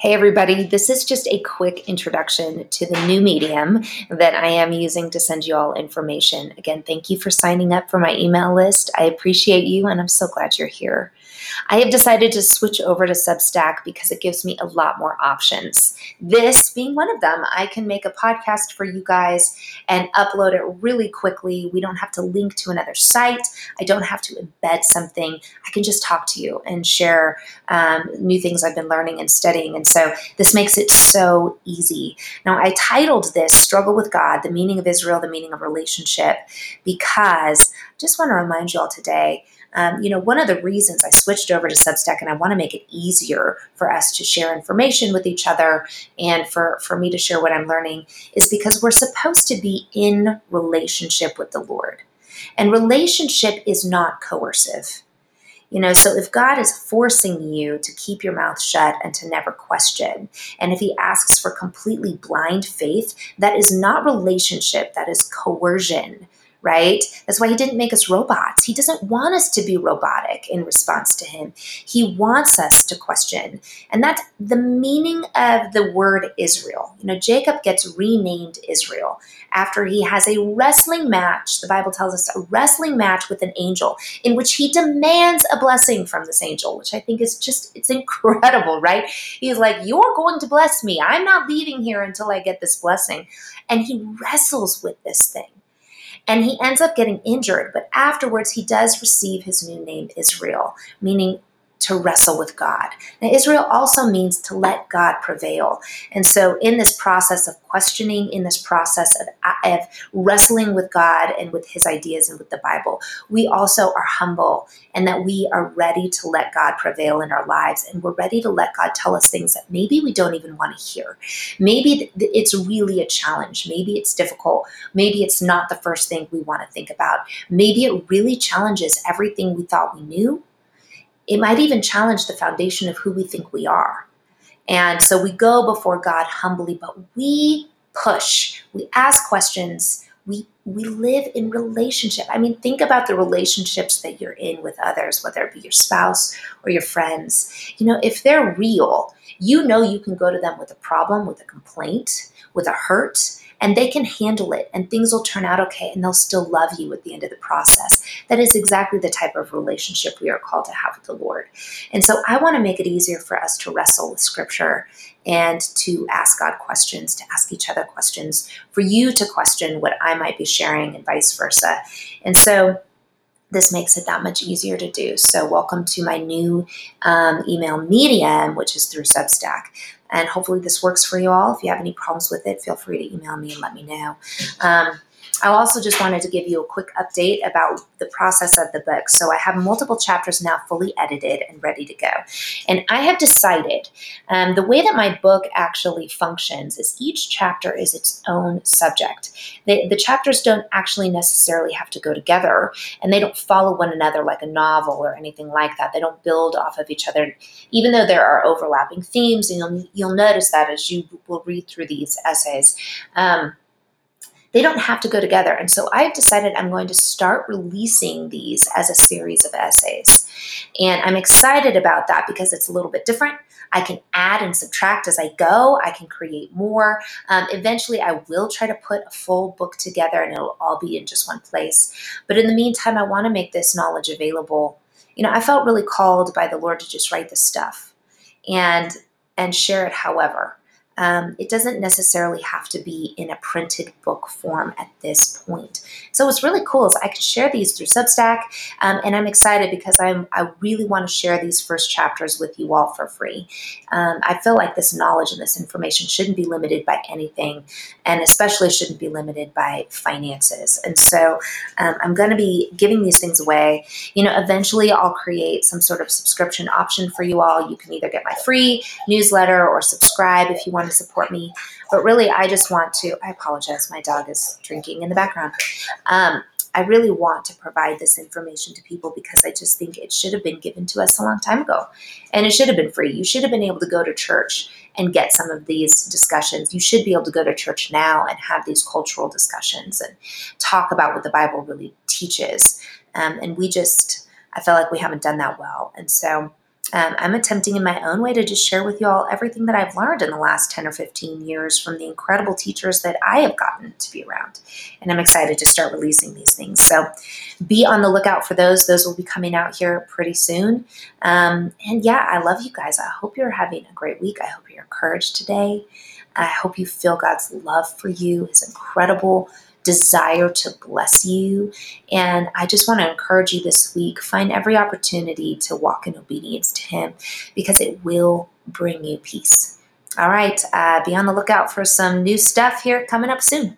Hey, everybody. This is just a quick introduction to the new medium that I am using to send you all information. Again, thank you for signing up for my email list. I appreciate you, and I'm so glad you're here. I have decided to switch over to Substack because it gives me a lot more options. This being one of them, I can make a podcast for you guys and upload it really quickly. We don't have to link to another site, I don't have to embed something. I can just talk to you and share um, new things I've been learning and studying. And so this makes it so easy. Now, I titled this Struggle with God, the meaning of Israel, the meaning of relationship, because I just want to remind you all today um, you know, one of the reasons I switched over to Substack and I want to make it easier for us to share information with each other and for, for me to share what I'm learning is because we're supposed to be in relationship with the Lord. And relationship is not coercive. You know, so if God is forcing you to keep your mouth shut and to never question, and if He asks for completely blind faith, that is not relationship, that is coercion right? That's why he didn't make us robots. He doesn't want us to be robotic in response to him. He wants us to question. And that's the meaning of the word Israel. You know, Jacob gets renamed Israel after he has a wrestling match. The Bible tells us a wrestling match with an angel in which he demands a blessing from this angel, which I think is just, it's incredible, right? He's like, You're going to bless me. I'm not leaving here until I get this blessing. And he wrestles with this thing. And he ends up getting injured, but afterwards he does receive his new name, Israel, meaning to wrestle with God. Now, Israel also means to let God prevail. And so, in this process of questioning, in this process of, of wrestling with God and with his ideas and with the Bible, we also are humble and that we are ready to let God prevail in our lives. And we're ready to let God tell us things that maybe we don't even want to hear. Maybe it's really a challenge. Maybe it's difficult. Maybe it's not the first thing we want to think about. Maybe it really challenges everything we thought we knew it might even challenge the foundation of who we think we are. And so we go before God humbly, but we push, we ask questions, we we live in relationship. I mean, think about the relationships that you're in with others, whether it be your spouse or your friends. You know, if they're real, you know you can go to them with a problem, with a complaint, with a hurt, and they can handle it and things will turn out okay and they'll still love you at the end of the process. That is exactly the type of relationship we are called to have with the Lord. And so I want to make it easier for us to wrestle with scripture and to ask God questions, to ask each other questions, for you to question what I might be sharing and vice versa. And so this makes it that much easier to do. So, welcome to my new um, email medium, which is through Substack. And hopefully, this works for you all. If you have any problems with it, feel free to email me and let me know. Um, I also just wanted to give you a quick update about the process of the book. So I have multiple chapters now fully edited and ready to go. And I have decided um, the way that my book actually functions is each chapter is its own subject. The, the chapters don't actually necessarily have to go together and they don't follow one another like a novel or anything like that. They don't build off of each other, even though there are overlapping themes. And you'll, you'll notice that as you will read through these essays. Um, they don't have to go together. And so I've decided I'm going to start releasing these as a series of essays. And I'm excited about that because it's a little bit different. I can add and subtract as I go. I can create more. Um, eventually, I will try to put a full book together and it'll all be in just one place. But in the meantime, I want to make this knowledge available. You know, I felt really called by the Lord to just write this stuff and and share it however um, it doesn't necessarily have to be in a printed book form at this point. So what's really cool is I can share these through Substack, um, and I'm excited because I'm I really want to share these first chapters with you all for free. Um, I feel like this knowledge and this information shouldn't be limited by anything, and especially shouldn't be limited by finances. And so um, I'm going to be giving these things away. You know, eventually I'll create some sort of subscription option for you all. You can either get my free newsletter or subscribe if you want to support me. But really, I just want to, I apologize, my dog is drinking in the background. Um, I really want to provide this information to people because I just think it should have been given to us a long time ago. And it should have been free. You should have been able to go to church and get some of these discussions. You should be able to go to church now and have these cultural discussions and talk about what the Bible really teaches. Um, and we just, I feel like we haven't done that well. And so um, I'm attempting in my own way to just share with you all everything that I've learned in the last 10 or 15 years from the incredible teachers that I have gotten to be around. And I'm excited to start releasing these things. So be on the lookout for those. Those will be coming out here pretty soon. Um, and yeah, I love you guys. I hope you're having a great week. I hope you're encouraged today. I hope you feel God's love for you, His incredible desire to bless you. And I just want to encourage you this week find every opportunity to walk in obedience to Him because it will bring you peace. All right, uh, be on the lookout for some new stuff here coming up soon.